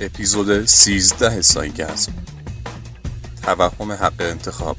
اپیزود 13 سایگزم توهم حق انتخاب.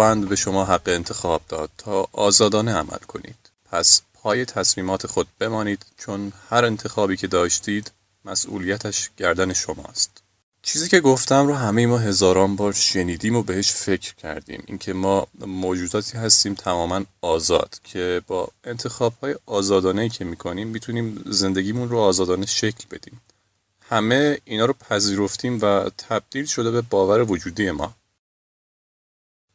خداوند به شما حق انتخاب داد تا آزادانه عمل کنید. پس پای تصمیمات خود بمانید چون هر انتخابی که داشتید مسئولیتش گردن شماست. چیزی که گفتم رو همه ما هزاران بار شنیدیم و بهش فکر کردیم. اینکه ما موجوداتی هستیم تماما آزاد که با انتخاب های آزادانه که می‌کنیم می‌تونیم زندگیمون رو آزادانه شکل بدیم. همه اینا رو پذیرفتیم و تبدیل شده به باور وجودی ما.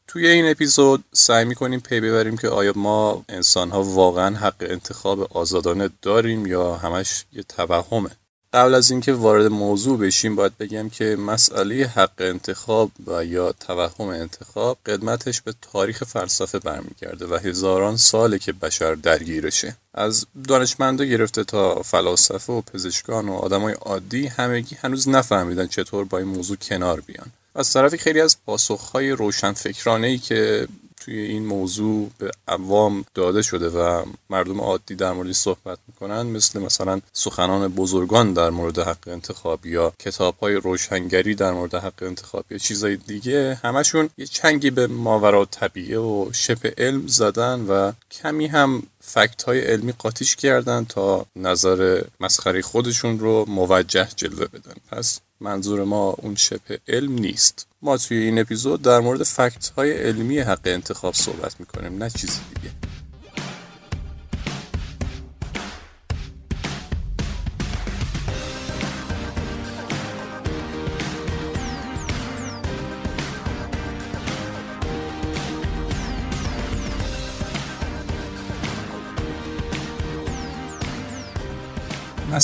توی این اپیزود سعی می‌کنیم پی ببریم که آیا ما انسان ها واقعا حق انتخاب آزادانه داریم یا همش یه توهمه. قبل از اینکه وارد موضوع بشیم باید بگم که مسئله حق انتخاب و یا توهم انتخاب قدمتش به تاریخ فلسفه برمیگرده و هزاران ساله که بشر درگیرشه. از دانشمندا گرفته تا فلاسفه و پزشکان و آدمای عادی همگی هنوز نفهمیدن چطور با این موضوع کنار بیان. از طرفی خیلی از پاسخهای روشنفکرانه ای که توی این موضوع به عوام داده شده و مردم عادی در موردی صحبت می‌کنن مثل مثلا سخنان بزرگان در مورد حق انتخاب یا کتاب های روشنگری در مورد حق انتخاب یا چیزای دیگه همشون یه چنگی به ماورا طبیعه و شپ علم زدن و کمی هم فکت های علمی قاطیش کردن تا نظر مسخری خودشون رو موجه جلوه بدن. پس منظور ما اون شبه علم نیست. ما توی این اپیزود در مورد فکت های علمی حق انتخاب صحبت می‌کنیم نه چیزی دیگه.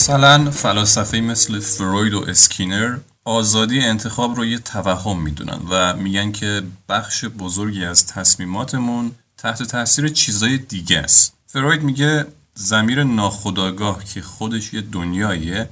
مثلا فلاسفه مثل فروید و اسکینر آزادی انتخاب رو یه توهم می‌دونن و میگن که بخش بزرگی از تصمیماتمون تحت تاثیر چیزای دیگه است. فروید میگه ضمیر ناخودآگاه که خودش یه دنیاییه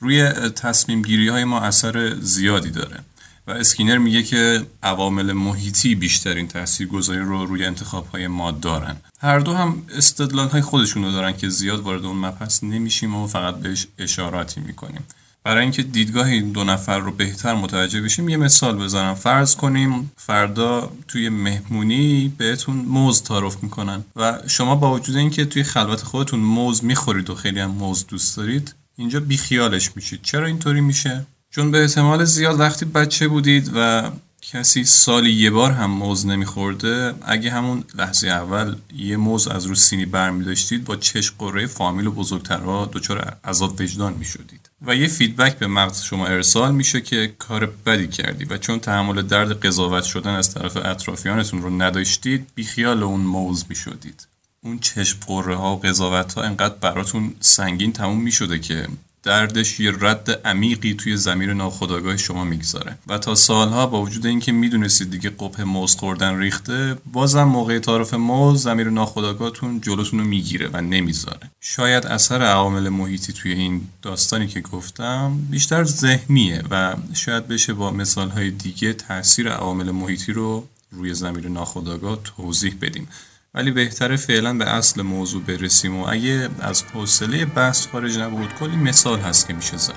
روی تصمیم گیری های ما اثر زیادی داره. و اسکینر میگه که عوامل محیطی بیشترین گذاری رو روی انتخاب های ما دارن. هر دو هم استدلال های خودشون رو دارن که زیاد وارد اون مبحث نمیشیم و فقط بهش اشاراتی می‌کنیم. برای اینکه دیدگاه این دو نفر رو بهتر متوجه بشیم یه مثال بزنم. فرض کنیم فردا توی مهمونی بهتون موز تعارف می‌کنن و شما با وجود اینکه توی خلوت خودتون موز می‌خورید و خیلی هم موز دوست دارید اینجا بیخیالش میشید. چرا اینطوری میشه؟ چون به احتمال زیاد وقتی بچه بودید و کسی سالی یه بار هم موز نمیخورده اگه همون لحظه اول یه موز از رو سینی برمی داشتید با چش غره فامیل و بزرگترها دچار عذاب وجدان می‌شدید. و یه feedback به مغز شما ارسال میشه که کار بدی کردی و چون تحمل درد قضاوت شدن از طرف اطرافیانتون رو نداشتید بیخیال اون موز می‌شدید. اون چشم قره ها و قضاوت ها انقدر براتون سنگین تموم می‌شده که دردش یه رد عمیقی توی زمیر ناخودآگاه شما می‌گذاره. و تا سالها با وجود اینکه می‌دونستید دیگه قپه موز خوردن ریخته بازم موقع تعارف موز زمیر ناخودآگاهتون جلوتون رو می‌گیره و نمی‌ذاره. شاید اثر عوامل محیطی توی این داستانی که گفتم بیشتر ذهنیه و شاید بشه با مثالهای دیگه تاثیر عوامل محیطی رو روی زمیر ناخودآگاه توضیح بدیم. ولی بهتره فعلا به اصل موضوع برسیم و اگه از حوصله بحث خارج نبود کلی مثال هست که میشه زد.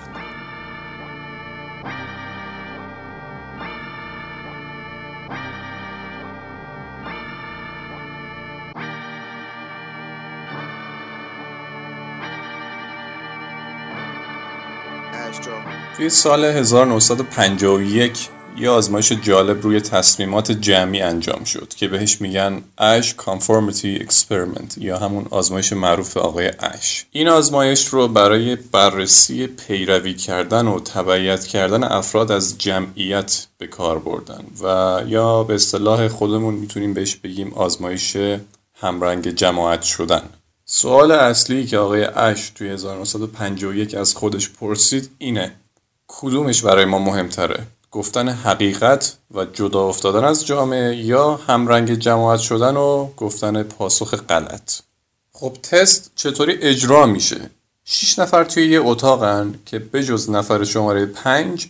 توی سال 1951 یه آزمایش جالب روی تصمیمات جمعی انجام شد که بهش میگن اش Conformity Experiment یا همون آزمایش معروف آقای اش این آزمایش رو برای بررسی پیروی کردن و تبعیت کردن افراد از جمعیت به کار بردن و یا به اصطلاح خودمون می‌تونیم بهش بگیم آزمایش همرنگ جماعت شدن. سوال اصلی که آقای اش توی 1951 از خودش پرسید اینه کدومش برای ما مهمتره؟ گفتن حقیقت و جدا افتادن از جامعه یا همرنگ جماعت شدن و گفتن پاسخ غلط. خب تست چطوری اجرا میشه؟ شیش نفر توی یه اتاقن که بجز نفر شماره پنج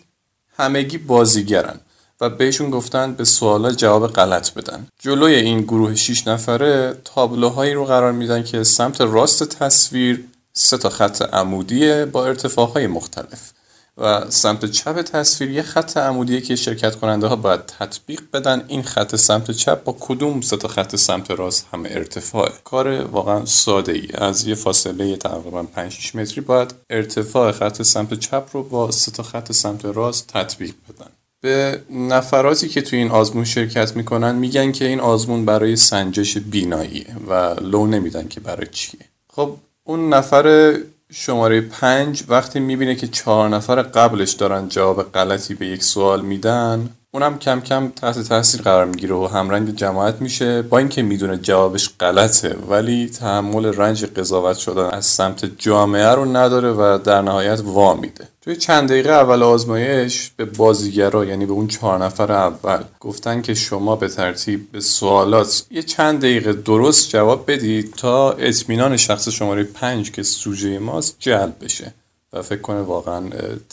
همگی بازیگرن و بهشون گفتن به سوالا جواب غلط بدن. جلوی این گروه شیش نفره تابلوهایی رو قرار میدن که سمت راست تصویر سه تا خط عمودی با ارتفاعهای مختلف. و سمت چپ تصویر یه خط عمودیه که شرکت کننده ها باید تطبیق بدن. این خط سمت چپ با کدوم سه خط سمت راست همه ارتفاعه؟ کار واقعا ساده ای از یه فاصله تقریبا 5 6 متری باید ارتفاع خط سمت چپ رو با سه خط سمت راست تطبیق بدن. به نفراتی که توی این آزمون شرکت می‌کنن میگن که این آزمون برای سنجش بیناییه و لو نمیدن که برای چیه. خب اون نفر شماره پنج وقتی می‌بینه که چهار نفر قبلش دارن جواب غلطی به یک سوال میدن اونم کم کم تحت تاثیر قرار می‌گیره و همرنگ جماعت میشه با اینکه می‌دونه جوابش غلطه ولی تحمل رنج قضاوت شدن از سمت جامعه رو نداره و در نهایت وا میده. توی چند دقیقه اول آزمایش به بازیگرا یعنی به اون چهار نفر اول گفتن که شما به ترتیب به سوالات یه چند دقیقه درست جواب بدید تا اطمینان شخص شماره پنج که سوژه ماست جلب بشه و فکر کنه واقعا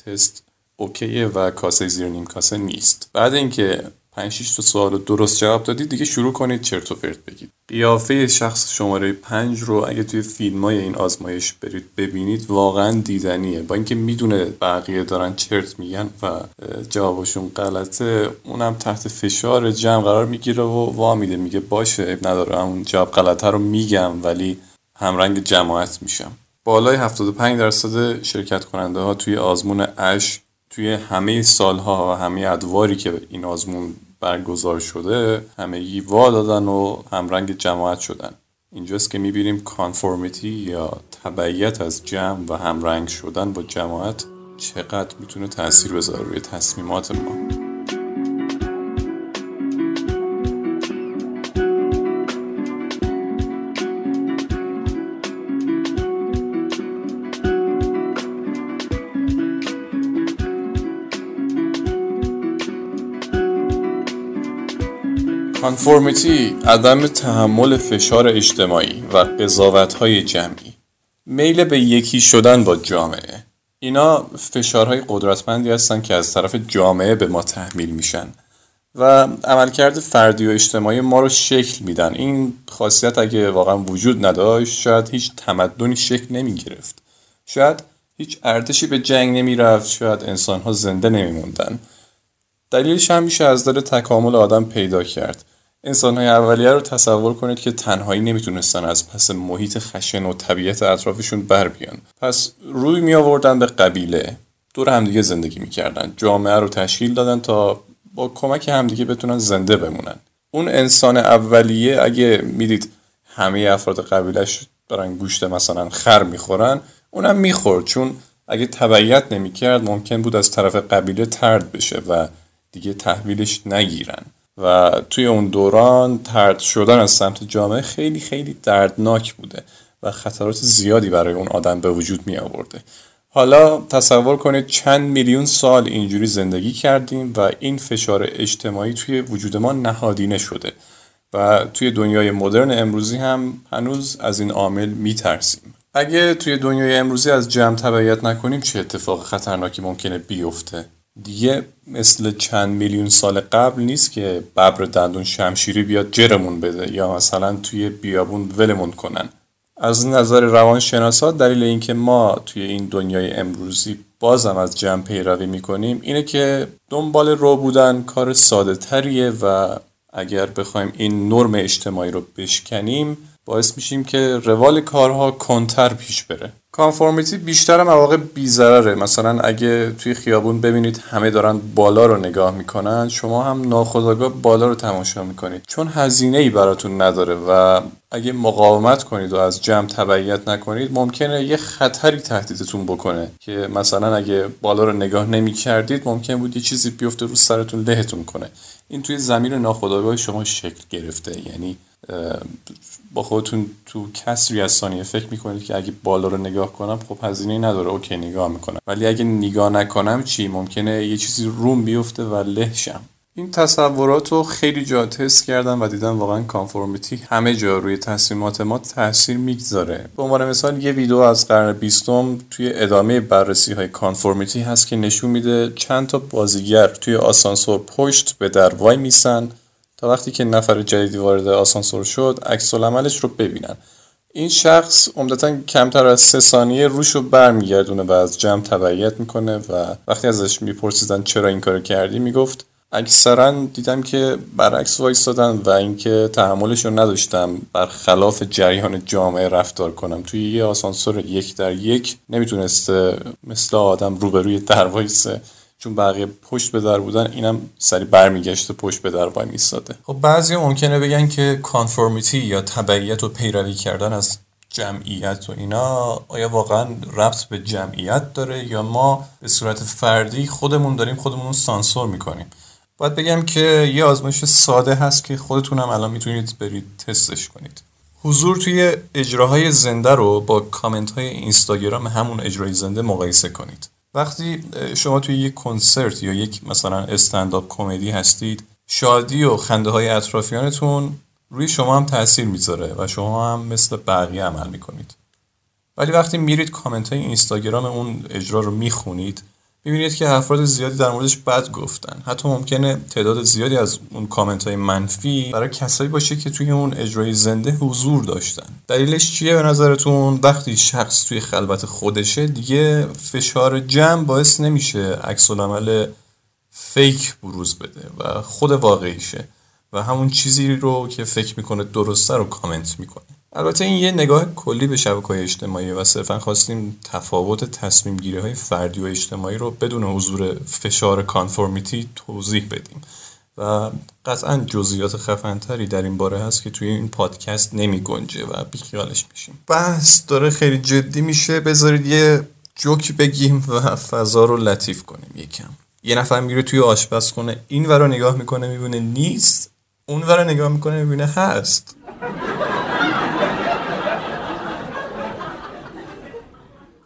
تست اوکیه و کاسه زیر نیم کاسه نیست. بعد اینکه 5 6 تا سوال درست جواب دادید دیگه شروع کنید چرت و پرت بگید. قیافه شخص شماره 5 رو اگه توی فیلم های این آزمایش برید ببینید واقعا دیدنیه. با اینکه می‌دونه بقیه دارن چرت میگن و جوابشون غلطه اونم تحت فشار جمع قرار می‌گیره و وا میده. میگه باشه نداره اون جواب غلطه رو میگم ولی همرنگ جماعت میشم. بالای 75 درصد شرکت کننده ها توی آزمون اش توی همه سالها و همه ادواری که این آزمون برگزار شده همه وا دادن و همرنگ جماعت شدن. اینجاست که می‌بینیم کانفورمیتی یا تبعیت از جمع و همرنگ شدن با جماعت چقدر می‌تونه تاثیر بذاره روی تصمیمات ما. کانفورمیتی عدم تحمل فشار اجتماعی و قضاوت های جمعی. میل به یکی شدن با جامعه. اینا فشارهای قدرتمندی هستن که از طرف جامعه به ما تحمیل میشن. و عملکرد فردی و اجتماعی ما رو شکل میدن. این خاصیت اگه واقعا وجود نداشت شاید هیچ تمدنی شکل نمی گرفت شاید هیچ ارتشی به جنگ نمی رفت شاید انسان ها زنده نمی موندن دلیلش هم میشه از دل تکامل آدم پیدا کرد. انسانهای اولیه رو تصور کنید که تنهایی نمی‌تونستن از پس محیط خشن و طبیعت اطرافشون بر بیان. پس روی می آوردن به قبیله دور همدیگه زندگی می‌کردن. جامعه رو تشکیل دادن تا با کمک همدیگه بتونن زنده بمونن. اون انسان اولیه اگه می‌دید همه افراد قبیلش دارن گوشت مثلا خر می‌خورن اونم می‌خورد. چون اگه تبعیت نمی‌کرد ممکن بود از طرف قبیله ترد بشه و دیگه تحویلش نگیرن. و توی اون دوران ترد شدن از سمت جامعه خیلی خیلی دردناک بوده و خطرات زیادی برای اون آدم به وجود می آورده. حالا تصور کنید چند میلیون سال اینجوری زندگی کردیم و این فشار اجتماعی توی وجود ما نهادینه شده و توی دنیای مدرن امروزی هم هنوز از این عامل میترسیم اگه توی دنیای امروزی از جمع تبعیت نکنیم چه اتفاق خطرناکی ممکنه بیفته؟ دیگه مثل چند میلیون سال قبل نیست که ببر دندون شمشیری بیاد جرمون بده یا مثلا توی بیابون ولمون کنن. از نظر روانشناسا دلیل اینکه ما توی این دنیای امروزی بازم از جمع پیروی می‌کنیم اینه که دنبال رو بودن کار ساده تریه و اگر بخوایم این نرم اجتماعی رو بشکنیم باعث میشیم که روال کارها کنتر پیش بره. کانفورمیتی بیشتر مواقع بیزرره مثلا اگه توی خیابون ببینید همه دارن بالا رو نگاه می‌کنن شما هم ناخداگاه بالا رو تماشا می‌کنید. چون هزینه ای براتون نداره و اگه مقاومت کنید و از جمع تبعیت نکنید ممکنه یه خطری تهدیدتون بکنه که مثلا اگه بالا رو نگاه نمی کردید ممکن بود یه چیزی بیفته رو سرتون لهتون کنه. این توی زمین ناخداگاه شما شکل گرفته. یعنی با خودتون تو کسری از ثانیه فکر می‌کنید که اگه بالا رو نگاه کنم خب هزینه نداره. اوکی نگاه می‌کنم. ولی اگه نگاه نکنم چی؟ ممکنه یه چیزی روم بیفته و لهشم. این تصورات رو خیلی جا تست کردم و دیدم واقعا conformity همه جا روی تصمیمات ما تاثیر می‌گذاره. به عنوان مثال یه ویدیو از قرن بیستم توی ادامه بررسی های conformity هست که نشون میده چند تا بازیگر توی آسانسور پشت به در وایمیسن. تا وقتی که نفر جدیدی وارد آسانسور شد عکس العملش رو ببینن. این شخص عمدتا کمتر از سه ثانیه روش رو برمیگردونه و از جمع تبعیت می‌کنه و وقتی ازش میپرسیدن چرا این کار کردی می‌گفت اکثرا دیدم که برعکس وایستادن و اینکه تحملش رو نداشتم برخلاف جریان جامعه رفتار کنم. توی یه آسانسور یک در یک نمی‌تونسته مثل آدم روبروی در وایسه. چون بقیه پشت به در بودن اینم سری برمیگشته پشت به در وای میستاده خب بعضی ممکنه بگن که کانفورمیتی یا تبعیت و پیروی کردن از جمعیت و اینا آیا واقعا ربط به جمعیت داره یا ما به صورت فردی خودمون داریم خودمون سانسور می‌کنیم؟ باید بگم که یه آزمایش ساده هست که خودتونم الان می‌تونید برید تستش کنید. حضور توی اجراهای زنده رو با کامنت های اینستاگرام همون اجرای زنده مقایسه کنید. وقتی شما توی یک کنسرت یا یک مثلا استنداپ کمدی هستید شادی و خنده های اطرافیانتون روی شما هم تاثیر می‌ذاره و شما هم مثل بقیه عمل می‌کنید. ولی وقتی میرید کامنت های اینستاگرام اون اجرا رو می‌خونید می‌بینید که افراد زیادی در موردش بد گفتن. حتی ممکنه تعداد زیادی از اون کامنت های منفی برای کسایی باشه که توی اون اجرای زنده حضور داشتن. دلیلش چیه به نظرتون؟ وقتی شخص توی خلوت خودشه دیگه فشار جمع باعث نمیشه عکس العمل fake بروز بده و خود واقعیشه و همون چیزی رو که فکر می‌کنه درسته رو کامنت می‌کنه. البته این یه نگاه کلی به شبکه های اجتماعی و صرفا خواستیم تفاوت تصمیم گیری های فردی و اجتماعی رو بدون حضور فشار conformity توضیح بدیم. و قطعا جزئیات خفنتری در این باره هست که توی این پادکست نمی گنجه و بیخیالش میشیم. بحث داره خیلی جدی میشه. بذارید یه جوک بگیم و فضا رو لطیف کنیم یکم. یه نفر میره توی آشپزخونه این ور رو نگاه می‌کنه می‌بینه نیست. اون ور نگاه می‌کنه می‌بینه هست.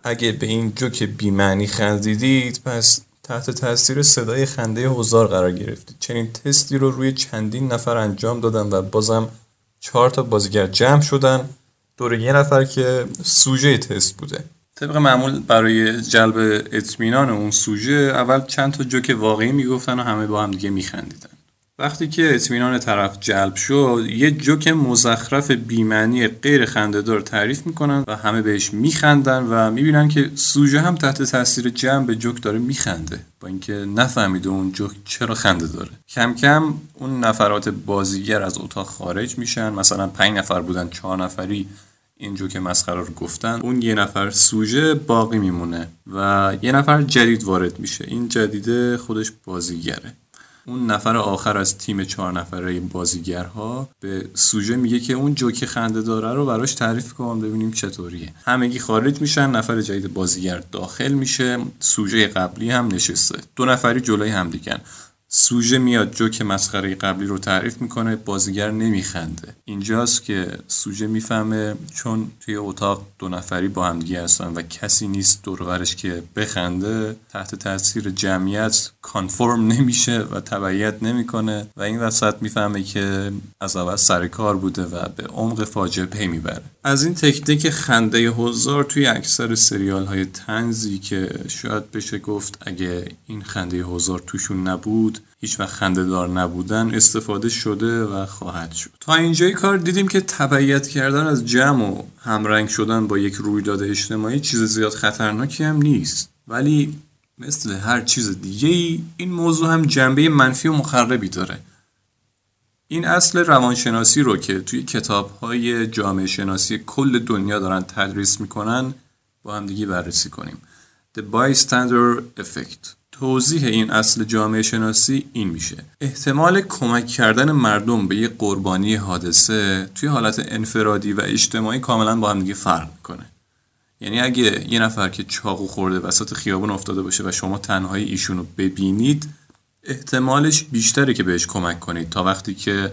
اگه به این جوک بیمعنی خندیدید پس تحت تاثیر صدای خنده هزار قرار گرفتید. چنین تستی رو روی چندین نفر انجام دادم و بازم چهار تا بازیگر جمع شدن. دور یه نفر که سوژه تست بوده. طبق معمول برای جلب اطمینان اون سوژه اول چند تا جوک واقعی می‌گفتن و همه با هم دیگه میخندیدن. وقتی که اطمینان طرف جلب شد یه جوک مزخرف بیمعنی غیر خندهدار تعریف می‌کنن و همه بهش میخندن و می‌بینن که سوژه هم تحت تاثیر جمع به جوک داره میخنده با اینکه نفهمیده اون جوک چرا خنده داره. کم کم اون نفرات بازیگر از اتاق خارج میشن مثلا پنج نفر بودن چهار نفری این جوک مسخره رو گفتن اون یه نفر سوژه باقی میمونه و یه نفر جدید وارد میشه. این جدیده خودش بازیگره. اون نفر آخر از تیم چهار نفره بازیگرها به سوژه میگه که اون جوک خنده داره رو براش تعریف کن ببینیم چطوریه. همگی خارج میشن نفر جدید بازیگر داخل میشه سوژه قبلی هم نشسته. دو نفری جلوی هم دیگن سوژه میاد جوک مسخره قبلی رو تعریف می‌کنه بازیگر نمیخنده. اینجاست که سوژه می‌فهمه چون توی اتاق دو نفری با همدیگه هستن و کسی نیست دورورش که بخنده تحت تاثیر جمعیت کانفرم نمیشه و تبعیت نمی‌کنه و این وسط می‌فهمه که از اول سر کار بوده و به عمق فاجعه پی می‌بره. از این تکنیک خنده هزار توی اکثر سریال های تنزی که شاید بشه گفت اگه این خنده هزار توشون نبود هیچ وقت خنده دار نبودن استفاده شده و خواهد شد. تا اینجای کار دیدیم که تبعیت کردن از جمع و همرنگ شدن با یک رویداد اجتماعی چیز زیاد خطرناکی هم نیست. ولی مثل هر چیز دیگه ای این موضوع هم جنبه منفی و مخربی داره. این اصل روانشناسی رو که توی کتاب های جامعه شناسی کل دنیا دارن تدریس می‌کنن با هم دیگه بررسی کنیم. The Bystander Effect. توضیح این اصل جامعه شناسی این میشه. احتمال کمک کردن مردم به یه قربانی حادثه توی حالت انفرادی و اجتماعی کاملا با هم دیگه فرق می‌کنه. یعنی اگه یه نفر که چاقو خورده وسط خیابون افتاده باشه و شما تنهایی ایشون رو ببینید احتمالش بیشتره که بهش کمک کنید تا وقتی که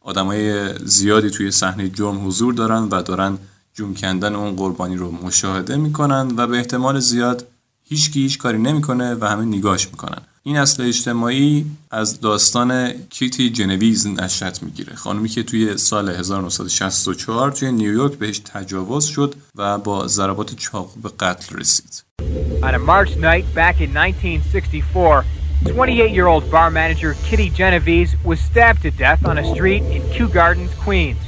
آدمای زیادی توی صحنه جرم حضور دارن و دارن جون کندن اون قربانی رو مشاهده می‌کنن و به احتمال زیاد هیچ کی هیچ کاری نمی‌کنه و همه نگاش می‌کنن این اصل اجتماعی از داستان کیتی جنویز نشأت می‌گیره خانمی که توی سال 1964 توی نیویورک بهش تجاوز شد و با ضربات چاقو به قتل رسید On a March night back in 1964, 28-year-old bar manager Kitty Genovese was stabbed to death on a street in Kew Gardens, Queens.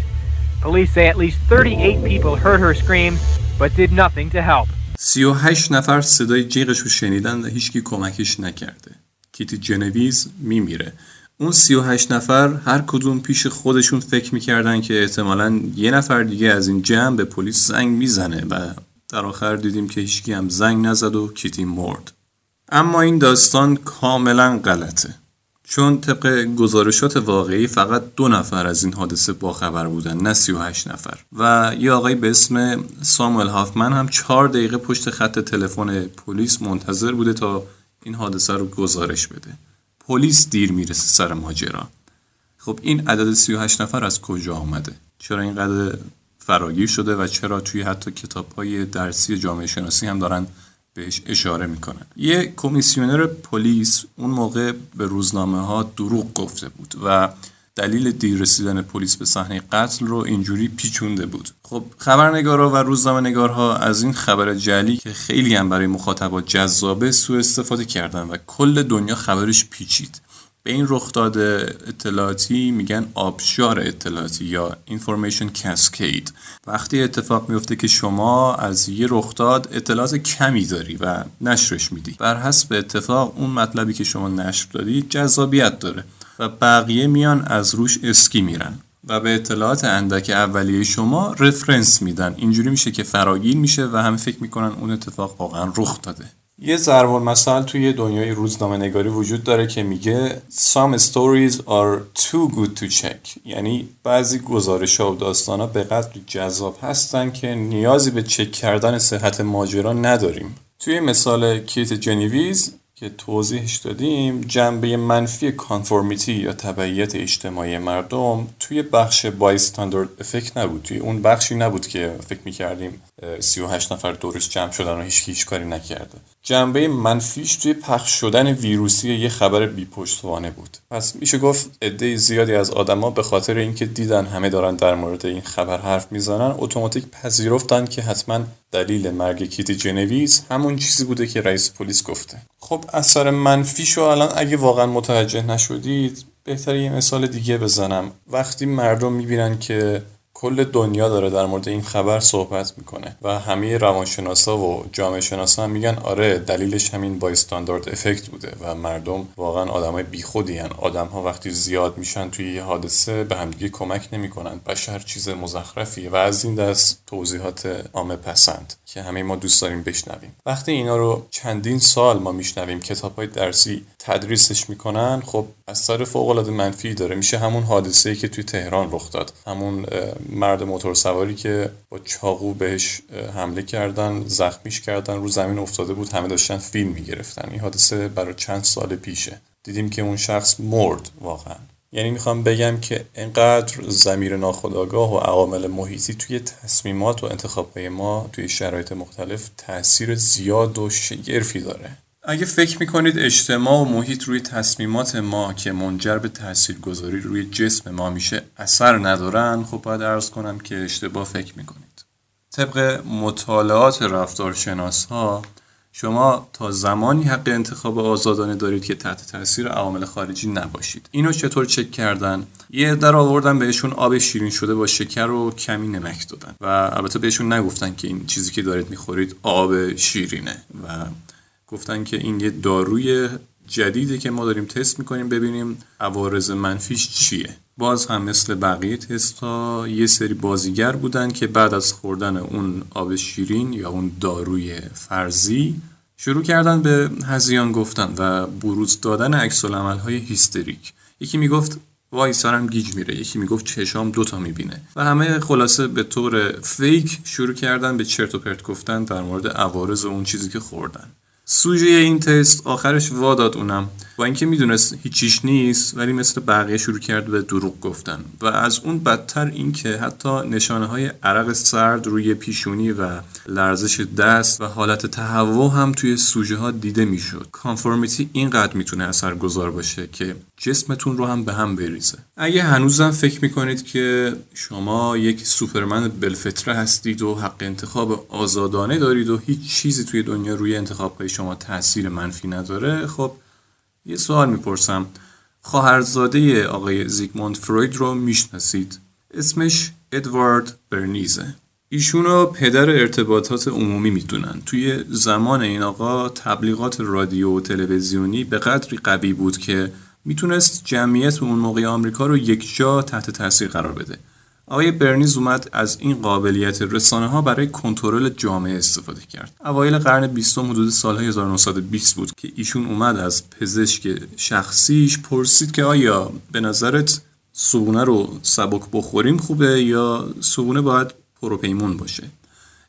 Police say at least 38 people heard her screams but did nothing to help. 38 نفر صدای جیغش رو شنیدن و هیچکی کمکش نکرده. کیتی جنویز میمیره. اون 38 نفر هر کدوم پیش خودشون فکر می‌کردن که احتمالا یه نفر دیگه از این جمع به پلیس زنگ می‌زنه و در آخر دیدیم که هیچکی هم زنگ نزد و کیتی مرد. اما این داستان کاملا غلطه. چون طبق گزارشات واقعی فقط دو نفر از این حادثه باخبر بودن نه 38 نفر. و یه آقای به اسم ساموئل هافمن هم چهار دقیقه پشت خط تلفن پلیس منتظر بوده تا این حادثه رو گزارش بده. پلیس دیر می‌رسه سر ماجرا. خب این عدد 38 نفر از کجا آمده؟ چرا اینقدر فراگیر شده و چرا توی حتی کتاب های درسی جامعه شناسی هم دارن بهش اشاره می‌کنن یه کمیسیونر پلیس اون موقع به روزنامه ها دروغ گفته بود و دلیل دیر رسیدن پلیس به صحنه قتل رو اینجوری پیچونده بود. خب خبرنگارا و روزنامه نگارها از این خبر جلی که خیلی هم برای مخاطبات جذابه سوء استفاده کردن و کل دنیا خبرش پیچید. به این رخداد اطلاعاتی میگن آبشار اطلاعاتی یا information cascade. وقتی اتفاق میفته که شما از یه رخداد اطلاعات کمی داری و نشرش میدی. بر حسب اتفاق اون مطلبی که شما نشر دادی جذابیت داره و بقیه میان از روش اسکی میرن و به اطلاعات اندک اولیه شما رفرنس میدن. اینجوری میشه که فراگیر میشه و همه فکر می‌کنن اون اتفاق واقعا رخ داده. یه ضرب المثل توی دنیای روزنامه نگاری وجود داره که میگه Some stories are too good to check. یعنی بعضی گزارش ها و داستان ها به قدر جذاب هستن که نیازی به چک کردن صحت ماجرا نداریم. توی مثال کیت جنیویز که توضیحش دادیم جنبه منفی کانفورمیتی یا تبعیت اجتماعی مردم توی بخش بایستاندارد افکت نبود. توی اون بخشی نبود که فکر می‌کردیم 38 نفر دورش جمع شدن و هیچ هیچ کاری نکرده. جنبه منفیش توی پخش شدن ویروسی یه خبر بیپشتوانه بود. پس میشه گفت عده زیادی از آدما به خاطر اینکه دیدن همه دارن در مورد این خبر حرف می‌زنن اتوماتیک پذیرفتن که حتما دلیل مرگ کیتی جنویز همون چیزی بوده که رئیس پلیس گفته. خب اثر منفیشو الان اگه واقعا متوجه نشدید بهتره یه مثال دیگه بزنم. وقتی مردم می‌بینن که کل دنیا داره در مورد این خبر صحبت می‌کنه و همه روانشناسا و جامعه شناسا هم میگن آره دلیلش همین با استاندارد افکت بوده و مردم واقعا آدمای بیخودی هن. آدم ها وقتی زیاد میشن توی یه حادثه به همدیگه کمک نمی‌کنن بشر چیز مزخرفیه و از این دست توضیحات عامه پسند که همه ما دوست داریم بشنویم وقتی اینا رو چندین سال ما میشنویم کتاب های درسی تدریسش می‌کنن خب اثر فوق العاده منفی داره. میشه همون حادثه ای که توی تهران رخ داد. همون مرد موتور سواری که با چاقو بهش حمله کردن زخمیش کردن رو زمین افتاده بود. همه داشتن فیلم می‌گرفتن. این حادثه برای چند سال پیشه. دیدیم که اون شخص مرد واقعا. یعنی می‌خوام بگم که اینقدر زمیر ناخودآگاه و عوامل محیطی توی تصمیمات و انتخابهای ما توی شرایط مختلف تاثیر زیاد و شگرفی داره. اگه فکر می‌کنید اجتماع و محیط روی تصمیمات ما که منجر به تاثیرگذاری روی جسم ما میشه اثر ندارن خب باید ارز کنم که اشتباه فکر می‌کنید. طبق مطالعات رفتارشناس ها شما تا زمانی حق انتخاب آزادانه دارید که تحت تاثیر عوامل خارجی نباشید. اینو چطور چک کردن؟ یه در آوردن بهشون آب شیرین شده با شکر و کمی نمک دادن و البته بهشون نگفتن که این چیزی که دارید می‌خورید آب شیرینه و گفتن که این یه داروی جدیده که ما داریم تست می‌کنیم ببینیم عوارض منفیش چیه. باز هم مثل بقیه تستا یه سری بازیگر بودن که بعد از خوردن اون آب شیرین یا اون داروی فرضی شروع کردن به هزیان گفتن و بروز دادن عکس های هیستریک. یکی می‌گفت وای سرم گیج میره. یکی می‌گفت چشام دوتا می‌بینه. و همه خلاصه به طور فیک شروع کردن به چرت و پرت گفتن در مورد عوارض اون چیزی که خوردن. سوژه این تست آخرش واداد اونم. با اینکه می‌دونست هیچیش نیست ولی مثل بقیه شروع کرد به دروغ گفتن. و از اون بدتر اینکه حتی نشانه های عرق سرد روی پیشونی و لرزش دست و حالت تهوع هم توی سوژه ها دیده می‌شد. کانفورمیتی اینقدر می‌تونه اثرگذار باشه که جسمتون رو هم به هم بریزه. اگه هنوزم فکر می‌کنید که شما یک سوپرمن بلفتره هستید و حق انتخاب آزادانه دارید و هیچ چیزی توی دنیا روی انتخاب های شما تاثیر منفی نداره خب یه سوال می‌پرسم. خواهرزاده آقای زیگموند فروید رو می‌شناسید؟ اسمش ادوارد برنیزه. ایشون رو پدر ارتباطات عمومی می‌دونن. توی زمان این آقا تبلیغات رادیو و تلویزیونی به قدری قوی بود که می‌تونست جمعیت اون موقع آمریکا رو یک جا تحت تاثیر قرار بده. آقای برنیز اومد از این قابلیت رسانه ها برای کنترل جامعه استفاده کرد. اوایل قرن بیستم حدود سال 1920 بود که ایشون اومد از پزشک شخصیش پرسید که آیا به نظرت صبونه رو سبک بخوریم خوبه یا صبونه باید پروپیمون باشه؟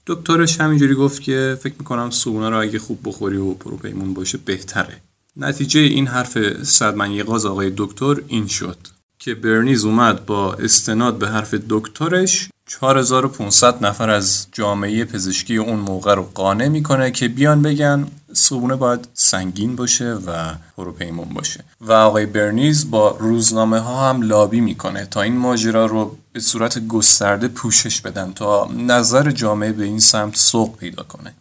دکترش همینجوری گفت که فکر می‌کنم صبونه رو اگه خوب بخوری و پروپیمون باشه بهتره. نتیجه این حرف صدمن یقاز آقای دکتر این شد. که برنیز اومد با استناد به حرف دکترش 4500 نفر از جامعه پزشکی اون موقع رو قانع می‌کنه که بیان بگن صبونه باید سنگین باشه و پروپیمون باشه. و آقای برنیز با روزنامه ها هم لابی می‌کنه تا این ماجرا رو به صورت گسترده پوشش بدن تا نظر جامعه به این سمت سوق پیدا کنه.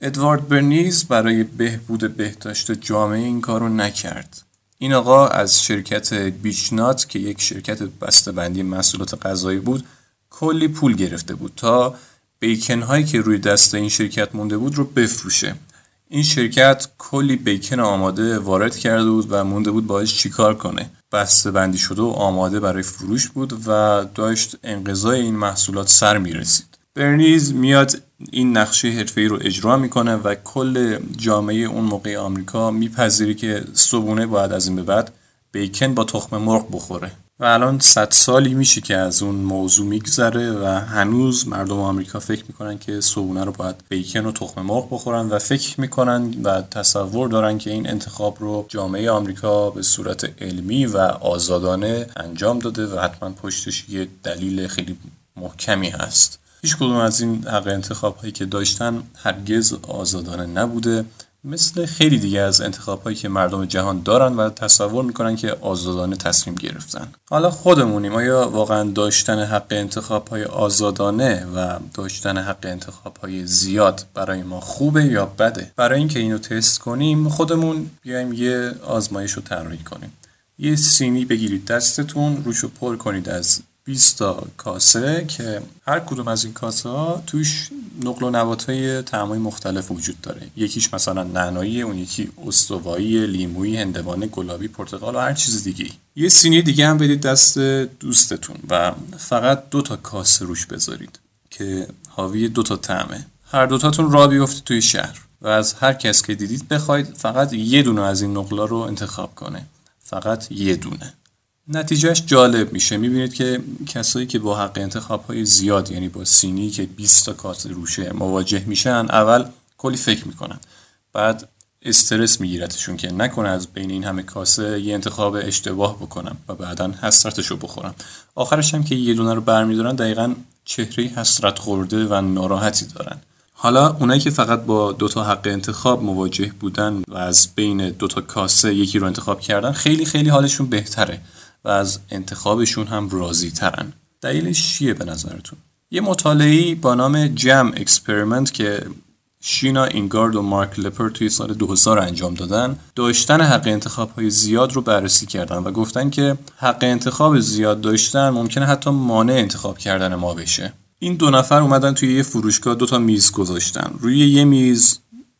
ادوارد برنیز برای بهبود بهداشت جامعه این کار رو نکرد. این آقا از شرکت بیچنات که یک شرکت بسته‌بندی محصولات غذایی بود کلی پول گرفته بود تا بیکن هایی که روی دست این شرکت مونده بود رو بفروشه. این شرکت کلی بیکن آماده وارد کرده بود و مونده بود باش چیکار کنه. بسته بندی شده و آماده برای فروش بود و داشت انقضای این محصولات سر می‌رسید. برنیز میاد این نقشه حرفه‌ای رو اجرا می‌کنه و کل جامعه اون موقع آمریکا میپذیری که صبونه باید از این به بعد بیکن با تخم مرغ بخوره. و الان صد سالی میشه که از اون موضوع میگذره و هنوز مردم آمریکا فکر می‌کنن که صبونه رو باید بیکن و تخم مرغ بخورن و فکر می‌کنن و تصور دارن که این انتخاب رو جامعه آمریکا به صورت علمی و آزادانه انجام داده و حتما پشتش یه دلیل خیلی محکمی هست. هیچ کدوم از این حق انتخاب هایی که داشتن هرگز آزادانه نبوده. مثل خیلی دیگه از انتخاب هایی که مردم جهان دارن و تصور می‌کنن که آزادانه تصمیم گرفتن. حالا خودمونیم آیا واقعا داشتن حق انتخاب های آزادانه و داشتن حق انتخاب های زیاد برای ما خوبه یا بده؟ برای اینکه اینو تست کنیم خودمون بیایم یه آزمایش رو طراحی کنیم. یه سینی بگیرید دستتون روشو پر کنید از 20 تا کاسه که هر کدوم از این کاسه ها توش نقل و نبات های های مختلف وجود داره. یکیش مثلا نعنایی اون یکی استوایی لیمویی هندوانه گلابی پرتقال و هر چیز دیگه یه سینی دیگه هم بدید دست دوستتون و فقط دو تا کاسه روش بذارید که حاوی دو تا طعمه. هر دوتاتون را بیفته توی شهر و از هر کس که دیدید بخواید فقط یه دونه از این نقلا رو انتخاب کنه. فقط یه دونه. نتیجهش جالب میشه. می‌بینید که کسایی که با حق انتخاب های زیاد یعنی با سینی که 20 تا کاسه روشه مواجه میشن اول کلی فکر می‌کنن. بعد استرس میگیرتشون که نکنه از بین این همه کاسه یه انتخاب اشتباه بکنم و بعدا حسرتش بخورم. آخرش هم که یه دونه رو برمیدارن دقیقا چهره حسرت خورده و ناراحتی دارن. حالا اونایی که فقط با دوتا حق انتخاب مواجه بودن و از بین دوتا کاسه یکی رو انتخاب کردن خیلی خیلی حالشون بهتره. و از انتخابشون هم راضی ترن دلیلش چیه به نظرتون؟ یه مطالعه با نام jam experiment که شینا آینگار و مارک لپر توی سال 2000 انجام دادن داشتن حق انتخاب های زیاد رو بررسی کردن و گفتن که حق انتخاب زیاد داشتن ممکنه حتی مانع انتخاب کردن ما بشه. این دو نفر اومدن توی یه فروشگاه دو تا میز گذاشتن. روی یه میز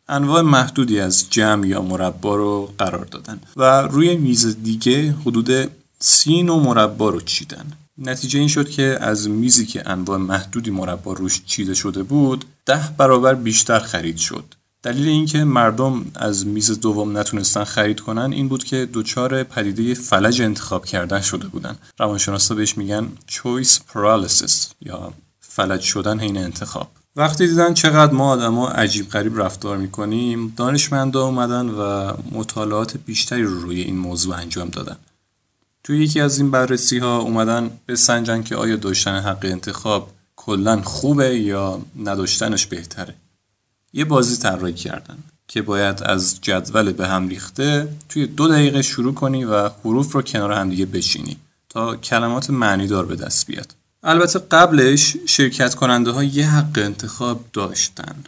انواع محدودی از jam یا مربا رو قرار دادن. و روی میز دیگه حدود سی نوع مربا رو چیدن. نتیجه این شد که از میزی که انواع محدودی مربا روش چیده شده بود ده برابر بیشتر خرید شد. دلیل اینکه مردم از میز دوم نتونستن خرید کنن این بود که دچار پدیده فلج انتخاب کردن شده بودن. روانشناسا بهش میگن choice paralysis یا فلج شدن حین انتخاب. وقتی دیدن چقدر ما آدما عجیب غریب رفتار می‌کنیم دانشمندا اومدن و مطالعات بیشتری رو روی این موضوع انجام دادن. توی یکی از این بررسی ها اومدن بسنجن که آیا داشتن حق انتخاب کلا خوبه یا نداشتنش بهتره. یه بازی طراحی کردن که باید از جدول به هم ریخته توی دو دقیقه شروع کنی و حروف رو کنار همدیگه بشینی تا کلمات معنیدار به دست بیاد. البته قبلش شرکت کننده ها یه حق انتخاب داشتن.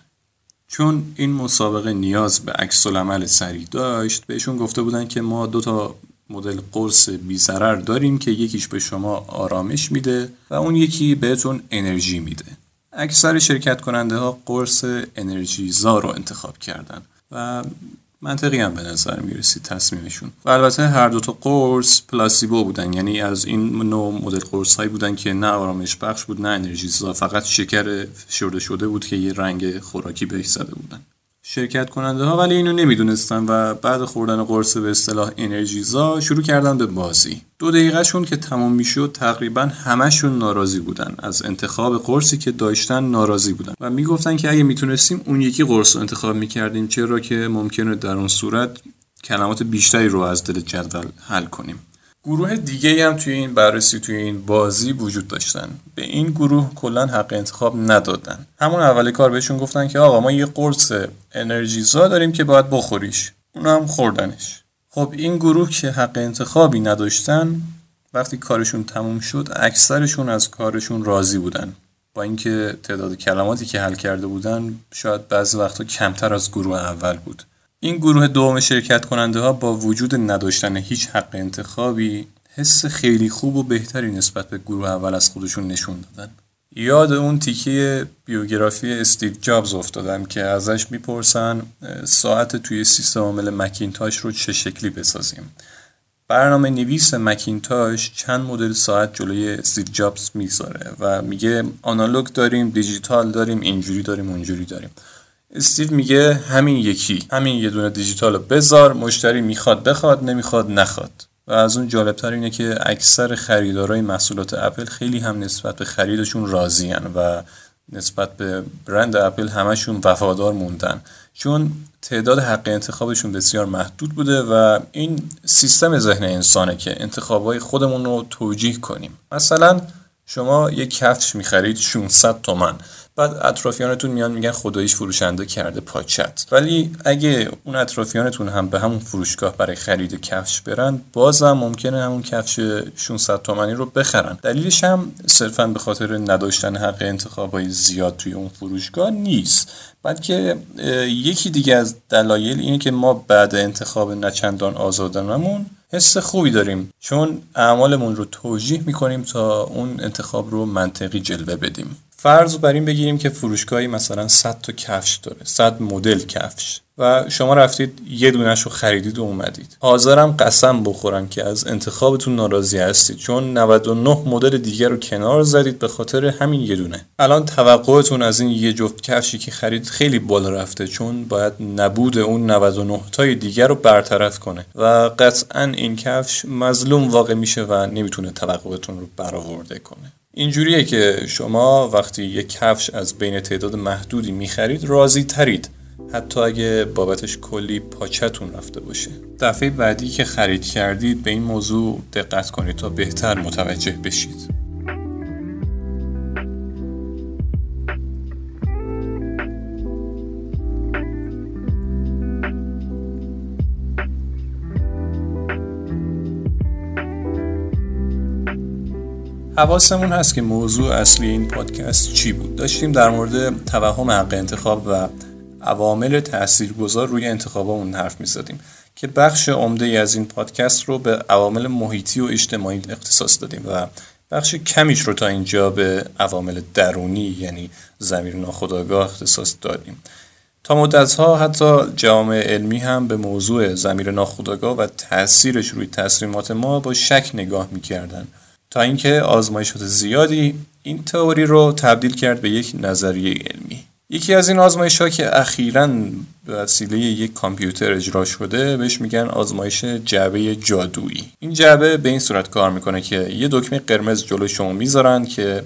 چون این مسابقه نیاز به عکس العمل سریع داشت بهشون گفته بودن که ما دو تا مدل قرص بی داریم که یکیش به شما آرامش میده و اون یکی بهتون انرژی میده. اکثر شرکت کننده ها قرص انرژی زا رو انتخاب کردن و منطقی هم به نظر می‌رسید تصمیمشون. و البته هر دو تا قرص پلاسیبو بودن یعنی از این نوع مدل قرص هایی بودن که نه آرامش بخش بود نه انرژی زا فقط شکر شورده شده بود که یه رنگ خوراکی بهش زده بودن. شرکت کننده ها ولی اینو نمی‌دونستن و بعد خوردن قرص به اصطلاح انرژیزا شروع کردن به بازی. دو دقیقه شون که تمام می‌شد تقریبا همشون ناراضی بودن. از انتخاب قرصی که داشتن ناراضی بودن. و می‌گفتن که اگه می‌تونستیم اون یکی قرص رو انتخاب می‌کردیم چرا که ممکنه در اون صورت کلمات بیشتری رو از دل جدول حل کنیم. گروه دیگه هم توی این بررسی توی این بازی وجود داشتن. به این گروه کلا حق انتخاب ندادن. همون اول کار بهشون گفتن که آقا ما یه قرص انرژیزا داریم که باید بخوریش. اون هم خوردنش. خب این گروه که حق انتخابی نداشتن وقتی کارشون تموم شد اکثرشون از کارشون راضی بودن. با اینکه تعداد کلماتی که حل کرده بودن شاید بعضی وقتا کمتر از گروه اول بود. این گروه دوم شرکت کننده ها با وجود نداشتن هیچ حق انتخابی حس خیلی خوب و بهتری نسبت به گروه اول از خودشون نشون دادن. یاد اون تیکه بیوگرافی استیو جابز افتادم که ازش می‌پرسن ساعت توی سیستم عامل مکینتاش رو چه شکلی بسازیم؟ برنامه نویس مکینتاش چند مدل ساعت جلوی استیو جابز می‌ذاره و میگه آنالوگ داریم دیجیتال داریم اینجوری داریم اونجوری داریم. استیو میگه همین یکی همین یه دونه دیجیتال رو بذار مشتری می‌خواد بخواد نمی‌خواد نخواد. و از اون جالبتر اینه که اکثر خریدارای محصولات اپل خیلی هم نسبت به خریدشون راضیان و نسبت به برند اپل همشون وفادار موندن. چون تعداد حق انتخابشون بسیار محدود بوده و این سیستم ذهن انسانه که انتخابای خودمون رو توجیه کنیم. مثلا شما یک کفش می‌خرید 600 تومن بعد اطرافیانتون میان میگن خداییش فروشنده کرده پاچت. ولی اگه اون اطرافیانتون هم به همون فروشگاه برای خرید کفش برن بازم ممکنه همون کفش 600 تومانی رو بخرن. دلیلش هم صرفا به خاطر نداشتن حق انتخاب های زیاد توی اون فروشگاه نیست. بلکه یکی دیگه از دلایل اینه که ما بعد انتخاب نچندان آزادانمون حس خوبی داریم. چون اعمالمون رو توجیه می‌کنیم تا اون انتخاب رو منطقی جلوه بدیم. فرض بر این بگیریم که فروشگاهی مثلا 100 تا کفش داره 100 مدل کفش. و شما رفتید یه دونش رو خریدید و اومدید. حاضرم قسم بخورم که از انتخابتون ناراضی هستید چون 99 مدل دیگر رو کنار زدید به خاطر همین یه دونه. الان توقعتون از این یه جفت کفشی که خرید خیلی بالا رفته چون باید نبود اون 99 تای دیگر رو برطرف کنه. و قطعا این کفش مظلوم واقع میشه و نمی‌تونه توقعتون رو برآورده کنه. اینجوریه که شما وقتی یک کفش از بین تعداد محدودی می‌خرید راضی ترید. حتی اگه بابتش کلی پاچتون رفته باشه. دفعه بعدی که خرید کردید به این موضوع دقت کنید تا بهتر متوجه بشید. حواسمون هست که موضوع اصلی این پادکست چی بود؟ داشتیم در مورد توهم حق انتخاب و عوامل تاثیرگذار روی انتخابمون حرف می‌زدیم که بخش عمده ای از این پادکست رو به عوامل محیطی و اجتماعی اختصاص دادیم و بخش کمیش رو تا اینجا به عوامل درونی یعنی زمیر ناخودآگاه اختصاص دادیم. تا مدتها حتی جامعه علمی هم به موضوع زمیر ناخودآگاه و تاثیرش روی تصمیمات ما با شک نگاه می‌کردن. تا اینکه آزمایشات زیادی این تئوری رو تبدیل کرد به یک نظریه علمی. یکی از این آزمایش ها که اخیرا به وسیله یک کامپیوتر اجرا شده بهش میگن آزمایش جعبه جادویی. این جعبه به این صورت کار می‌کنه که یه دکمه قرمز جلو شما می‌ذارن که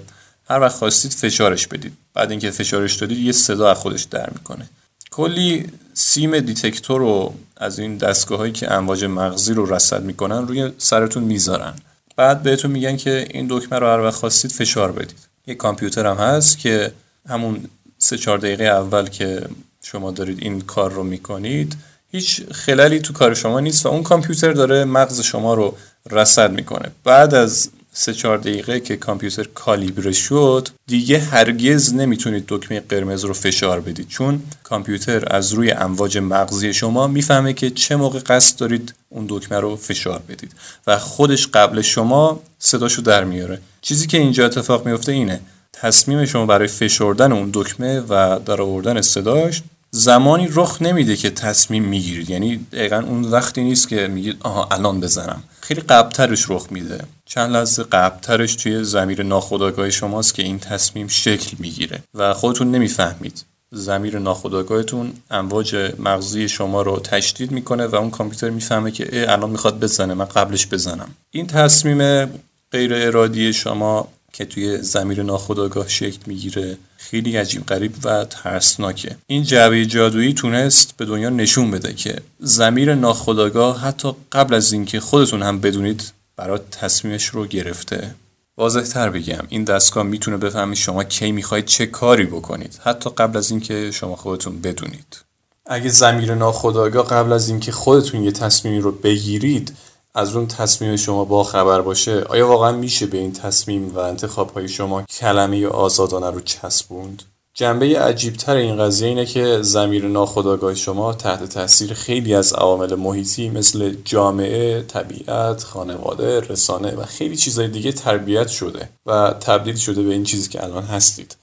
هر وقت خواستید فشارش بدید. بعد اینکه فشارش دادید یه صدا از خودش در می‌کنه. کلی سیم دیتکتور رو از این دستگاه هایی که امواج مغزی رو رصد می‌کنن روی سرتون می‌ذارن. بعد بهتون میگن که این دکمه رو هر وقت خواستید فشار بدید. یه کامپیوتر هم هست که همون سه چهار دقیقه اول که شما دارید این کار رو می‌کنید هیچ خلالی تو کار شما نیست و اون کامپیوتر داره مغز شما رو رصد می‌کنه. بعد از سه چهار دقیقه که کامپیوتر کالیبره شد دیگه هرگز نمی‌تونید دکمه قرمز رو فشار بدید. چون کامپیوتر از روی امواج مغزی شما می‌فهمه که چه موقع قصد دارید اون دکمه رو فشار بدید. و خودش قبل شما صداشو در میاره. چیزی که اینجا اتفاق میفته اینه. تصمیم شما برای فشردن اون دکمه و در آوردن صداش زمانی رخ نمیده که تصمیم می‌گیرید. یعنی دقیقا اون وقتی نیست که میگید آها الان بزنم. خیلی قبلترش رخ میده. چند لحظه قبلترش توی زمیر ناخودآگاه شماست که این تصمیم شکل می‌گیره و خودتون نمی‌فهمید. زمیر ناخودآگاهتون امواج مغزی شما رو تشدید می‌کنه و اون کامپیوتر می‌فهمه که الان می‌خواد بزنه من قبلش بزنم. این تصمیم غیر ارادی شما که توی زمیر ناخودآگاه شکل می‌گیره. خیلی عجیب غریب و ترسناکه. این جعبه جادویی تونست به دنیا نشون بده که زمیر ناخودآگاه حتی قبل از اینکه خودتون هم بدونید برای تصمیمش رو گرفته. واضح تر بگم این دستگاه می‌تونه بفهمید شما کی می‌خواید چه کاری بکنید حتی قبل از اینکه شما خودتون بدونید. اگه زمیر ناخودآگاه قبل از اینکه خودتون یه تصمیمی رو بگیرید از اون تصمیم شما با خبر باشه آیا واقعا میشه به این تصمیم و انتخاب های شما کلمه آزادانه رو چسبوند؟ جنبه عجیبتر این قضیه اینه که زمیر ناخودآگاه شما تحت تاثیر خیلی از عوامل محیطی مثل جامعه، طبیعت، خانواده، رسانه و خیلی چیزهای دیگه تربیت شده و تبدیل شده به این چیزی که الان هستید.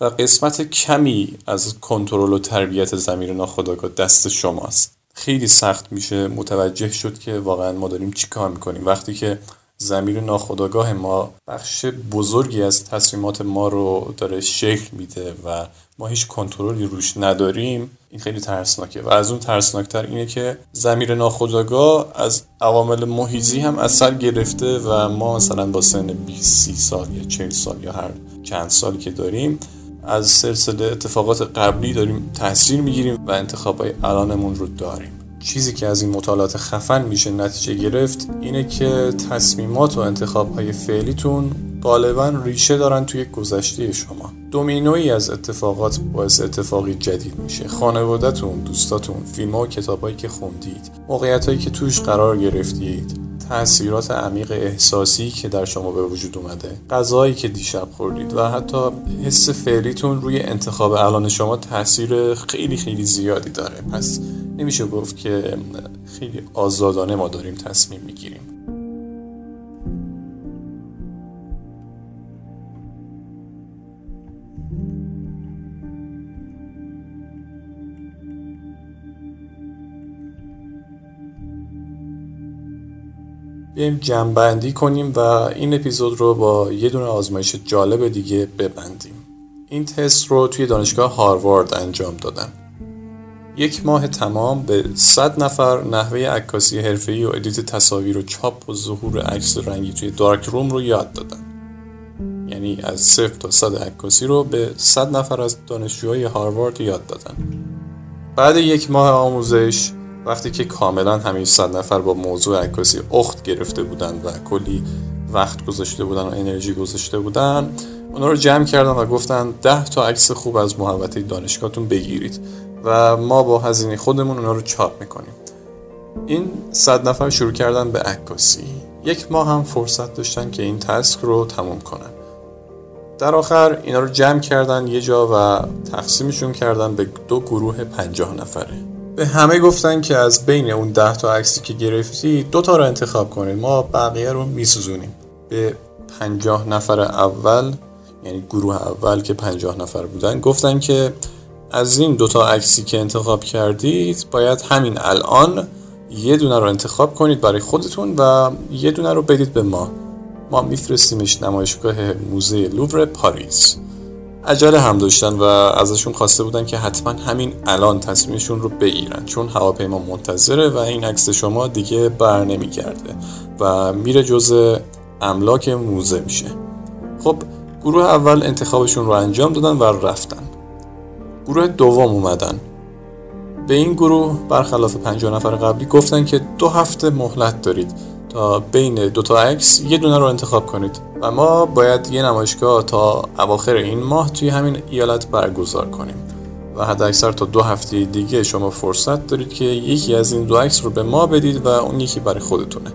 و قسمت کمی از کنترل و تربیت زمیر ناخودآگاه دست شماست. خیلی سخت میشه متوجه شد که واقعا ما داریم چی کار می‌کنیم. وقتی که زمیر ناخداگاه ما بخش بزرگی از تصمیمات ما رو داره شکل میده و ما هیچ کنترلی روش نداریم این خیلی ترسناکه. و از اون ترسناکتر اینه که زمیر ناخداگاه از عوامل محیطی هم اثر گرفته و ما مثلا با سن 20 سال یا 40 سال یا هر چند سالی که داریم از سلسله اتفاقات قبلی داریم تاثیر می‌گیریم و انتخاب های الانمون رو داریم. چیزی که از این مطالعات خفن میشه نتیجه گرفت اینه که تصمیمات و انتخاب های فعلیتون غالبا ریشه دارن توی گذشته شما. دومینوی از اتفاقات باعث اتفاقی جدید میشه. خانوادهتون دوستاتون فیلم و کتابایی که خوندید موقعیت که توش قرار گرفتید تاثیرات عمیق احساسی که در شما به وجود اومده غذایی که دیشب خوردید و حتی حس فعلیتون روی انتخاب الان شما تاثیر خیلی خیلی زیادی داره. پس نمیشه گفت که خیلی آزادانه ما داریم تصمیم می‌گیریم. بیایم جمعبندی کنیم و این اپیزود رو با یه دونه آزمایش جالب دیگه ببندیم. این تست رو توی دانشگاه هاروارد انجام دادم یک ماه تمام به 100 نفر نحوه عکاسی حرفه‌ای و ادیت تصاویر و چاپ و ظهور عکس رنگی توی دارک روم رو یاد دادم یعنی از صفر تا صد عکاسی رو به 100 نفر از دانشجوهای هاروارد یاد دادم بعد یک ماه آموزش وقتی که کاملا همه صد نفر با موضوع عکاسی اخت گرفته بودن و کلی وقت گذاشته بودن و انرژی گذاشته بودن اونا رو جمع کردن و گفتن ده تا عکس خوب از محوطه دانشگاهتون بگیرید و ما با هزینه خودمون اونا رو چاپ می‌کنیم. این صد نفر شروع کردن به عکاسی. یک ماه هم فرصت داشتن که این تسک رو تموم کنن. در آخر اینا رو جمع کردن یه جا و تقسیمشون کردن به دو گروه پنجاه نفره. به همه گفتن که از بین اون ده تا عکسی که گرفتی دو تا رو انتخاب کنید ما بقیه رو میسوزونیم. به پنجاه نفر اول یعنی گروه اول که پنجاه نفر بودن گفتن که از این دوتا عکسی که انتخاب کردید باید همین الان یه دونه رو انتخاب کنید برای خودتون و یه دونه رو بدید به ما. ما میفرستیمش نمایشگاه موزه لوور پاریس. عجله هم داشتن و ازشون خواسته بودن که حتما همین الان تصمیمشون رو بگیرن. چون هواپیما منتظره و این عکس شما دیگه بر نمیگرده و میره جز املاک موزه میشه. خب گروه اول انتخابشون رو انجام دادن و رفتن. گروه دوم اومدن. به این گروه برخلاف 50 نفر قبلی گفتن که دو هفته مهلت دارید. بین دو تا عکس یه دونه رو انتخاب کنید. و ما باید یه نمایشگاه تا اواخر این ماه توی همین ایالت برگزار کنیم. و حد اکثر تا دو هفته دیگه شما فرصت دارید که یکی از این دو عکس رو به ما بدید و اون یکی برای خودتونه.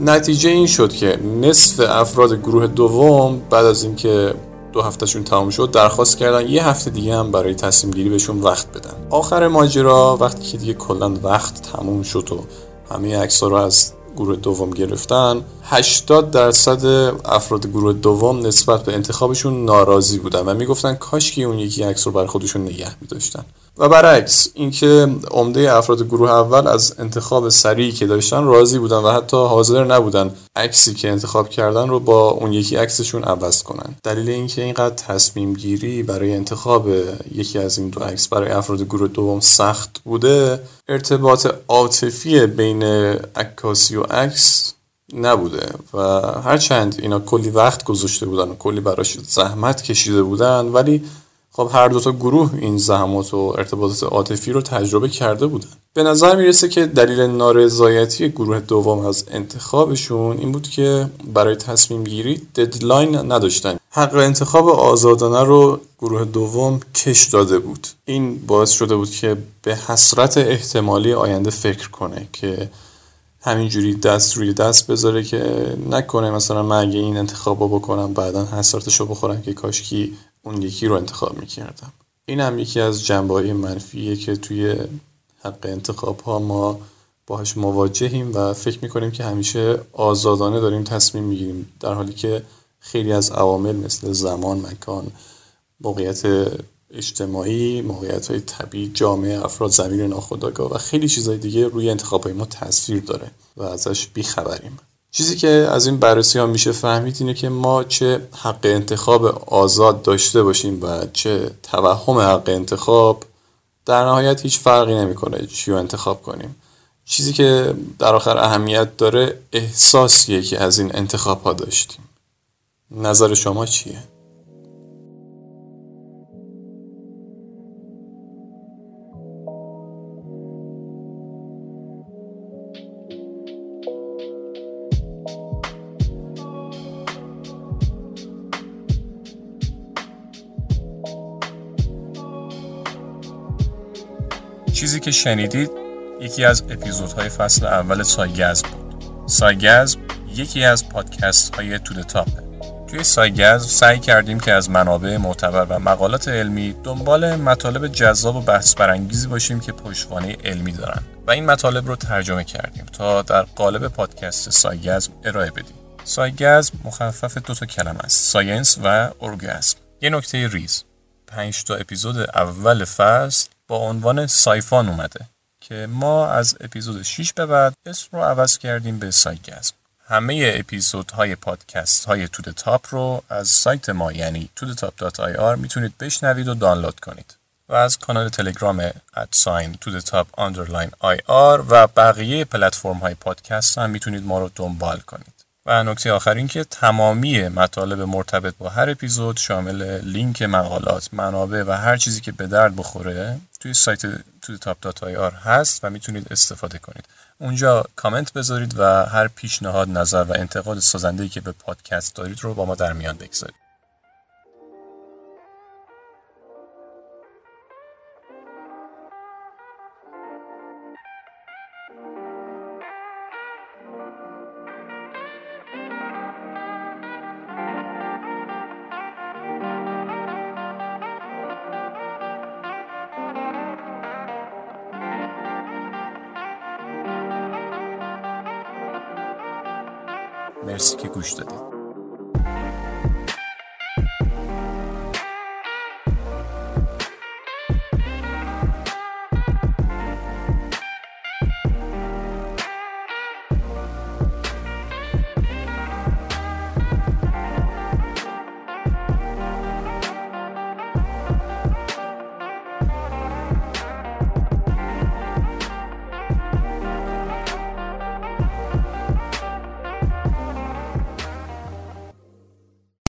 نتیجه این شد که نصف افراد گروه دوم بعد از اینکه دو هفتهشون تمام شد درخواست کردن یه هفته دیگه هم برای تصمیم گیری بهشون وقت بدن. آخر ماجرا وقتی که دیگه کلا وقت تموم شد و همه عکس رو از گروه دوم گرفتن. 80 درصد افراد گروه دوم نسبت به انتخابشون ناراضی بودن و می‌گفتن کاش که اون یکی عکس رو برای خودشون نگه میداشتن. و برعکس اینکه عمده افراد گروه اول از انتخاب سریعی که داشتن راضی بودن و حتی حاضر نبودن عکسی که انتخاب کردن رو با اون یکی عکسشون عوض کنن. دلیل اینکه اینقدر تصمیم گیری برای انتخاب یکی از این دو عکس برای افراد گروه دوم سخت بوده ارتباط عاطفی بین عکاسی و عکس نبوده و هرچند اینا کلی وقت گذاشته بودن و کلی براش زحمت کشیده بودن ولی خب هر دو تا گروه این زحمات و ارتباطات عاطفی رو تجربه کرده بودن. به نظر می‌رسه که دلیل نارضایتی گروه دوم از انتخابشون این بود که برای تصمیم گیری ددلاین نداشتن. حق انتخاب آزادانه رو گروه دوم کش داده بود. این باعث شده بود که به حسرت احتمالی آینده فکر کنه که همینجوری دست روی دست بذاره که نکنه مثلا من اگه این انتخاب بکنم بعدا حسرتشو بخورم که کاشکی اون یکی رو انتخاب می‌کردم این هم یکی از جنبه های منفیه که توی حق انتخاب ها ما باهاش مواجهیم و فکر می‌کنیم که همیشه آزادانه داریم تصمیم می‌گیریم در حالی که خیلی از عوامل مثل زمان، مکان، موقعیت اجتماعی، موقعیت های طبیعی، جامعه، افراد، زمین ناخودآگاه و خیلی چیزهای دیگه روی انتخاب های ما تاثیر داره و ازش بیخبریم. چیزی که از این بررسی ها میشه فهمید اینه که ما چه حق انتخاب آزاد داشته باشیم و چه توهم حق انتخاب در نهایت هیچ فرقی نمی‌کنه چی رو انتخاب کنیم چیزی که در آخر اهمیت داره احساسیه که از این انتخاب ها داشتیم نظر شما چیه؟ که شنیدید یکی از اپیزودهای فصل اول سایگز بود. سایگز یکی از پادکست های تودتاپه توی سایگزم سعی کردیم که از منابع معتبر و مقالات علمی دنبال مطالب جذاب و بحث برانگیزی باشیم که پشتوانه علمی دارن. و این مطالب رو ترجمه کردیم تا در قالب پادکست سایگزم ارائه بدیم. سایگزم مخفف دو تا کلمه است science و ارگاسم. یه نکته ریز پنج تا اپیزود اول فصل با عنوان سای‌فان اومده که ما از اپیزود 6 به بعد اسم رو عوض کردیم به سایگزم. همه اپیزودهای پادکست های تودتاپ رو از سایت ما یعنی tudetop.ir می‌تونید بشنوید و دانلود کنید. و از کانال تلگرام at sign تودتاپ underline آی آر و بقیه پلتفرم های پادکست هم می‌تونید ما رو دنبال کنید. نکته آخر این که تمامی مطالب مرتبط با هر اپیزود شامل لینک مقالات، منابع و هر چیزی که به درد بخوره توی سایت توی تاپ دات هست و می‌تونید استفاده کنید. اونجا کامنت بذارید و هر پیشنهاد، نظر و انتقاد سازنده‌ای که به پادکست دارید رو با ما در میان بگذارید. که گوش دادید.